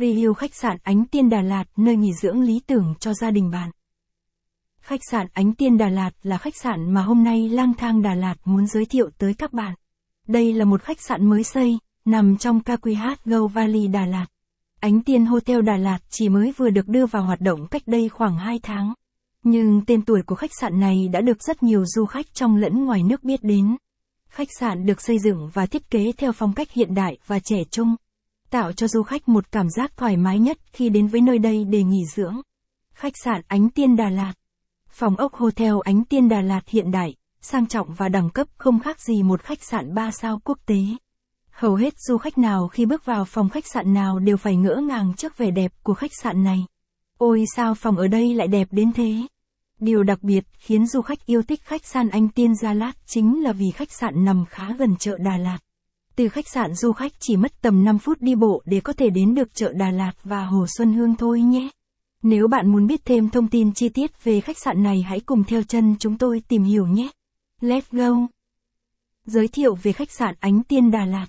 Review khách sạn Ánh Tiên Đà Lạt, nơi nghỉ dưỡng lý tưởng cho gia đình bạn. Khách sạn Ánh Tiên Đà Lạt là khách sạn mà hôm nay lang thang Đà Lạt muốn giới thiệu tới các bạn. Đây là một khách sạn mới xây, nằm trong KQH Go Valley Đà Lạt. Ánh Tiên Hotel Đà Lạt chỉ mới vừa được đưa vào hoạt động cách đây khoảng 2 tháng. Nhưng tên tuổi của khách sạn này đã được rất nhiều du khách trong lẫn ngoài nước biết đến. Khách sạn được xây dựng và thiết kế theo phong cách hiện đại và trẻ trung, tạo cho du khách một cảm giác thoải mái nhất khi đến với nơi đây để nghỉ dưỡng. Khách sạn Ánh Tiên Đà Lạt Phòng ốc Hotel Ánh Tiên Đà Lạt hiện đại, sang trọng và đẳng cấp không khác gì một khách sạn 3 sao quốc tế. Hầu hết du khách nào khi bước vào phòng khách sạn nào đều phải ngỡ ngàng trước vẻ đẹp của khách sạn này. Ôi sao phòng ở đây lại đẹp đến thế? Điều đặc biệt khiến du khách yêu thích khách sạn Anh Tiên Gia Lát chính là vì khách sạn nằm khá gần chợ Đà Lạt. Từ khách sạn du khách chỉ mất tầm 5 phút đi bộ để có thể đến được chợ Đà Lạt và Hồ Xuân Hương thôi nhé. Nếu bạn muốn biết thêm thông tin chi tiết về khách sạn này hãy cùng theo chân chúng tôi tìm hiểu nhé. Let's go! Giới thiệu về khách sạn Ánh Tiên Đà Lạt.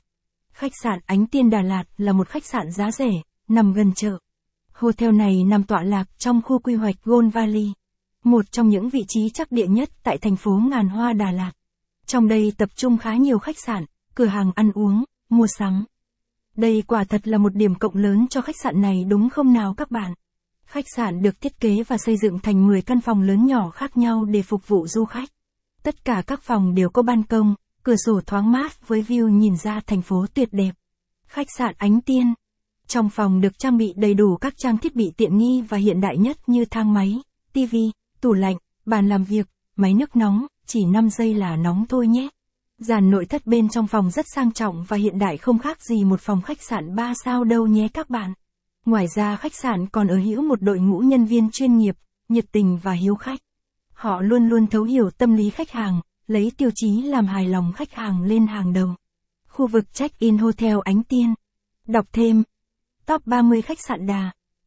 Khách sạn Ánh Tiên Đà Lạt là một khách sạn giá rẻ, nằm gần chợ. Hotel này nằm tọa lạc trong khu quy hoạch Gold Valley, một trong những vị trí chắc địa nhất tại thành phố Ngàn Hoa Đà Lạt. Trong đây tập trung khá nhiều khách sạn, cửa hàng ăn uống, mua sắm. Đây quả thật là một điểm cộng lớn cho khách sạn này đúng không nào các bạn? Khách sạn được thiết kế và xây dựng thành 10 căn phòng lớn nhỏ khác nhau để phục vụ du khách. Tất cả các phòng đều có ban công, cửa sổ thoáng mát với view nhìn ra thành phố tuyệt đẹp. Khách sạn Ánh Tiên. Trong phòng được trang bị đầy đủ các trang thiết bị tiện nghi và hiện đại nhất như thang máy, tivi, tủ lạnh, bàn làm việc, máy nước nóng, chỉ 5 giây là nóng thôi nhé. Giàn nội thất bên trong phòng rất sang trọng và hiện đại không khác gì một phòng khách sạn 3 sao đâu nhé các bạn. Ngoài ra khách sạn còn ở hữu một đội ngũ nhân viên chuyên nghiệp, nhiệt tình và hiếu khách. Họ luôn luôn thấu hiểu tâm lý khách hàng, lấy tiêu chí làm hài lòng khách hàng lên hàng đầu. Khu vực check-in Hotel Ánh Tiên. Đọc thêm. Top 30 khách sạn Đà.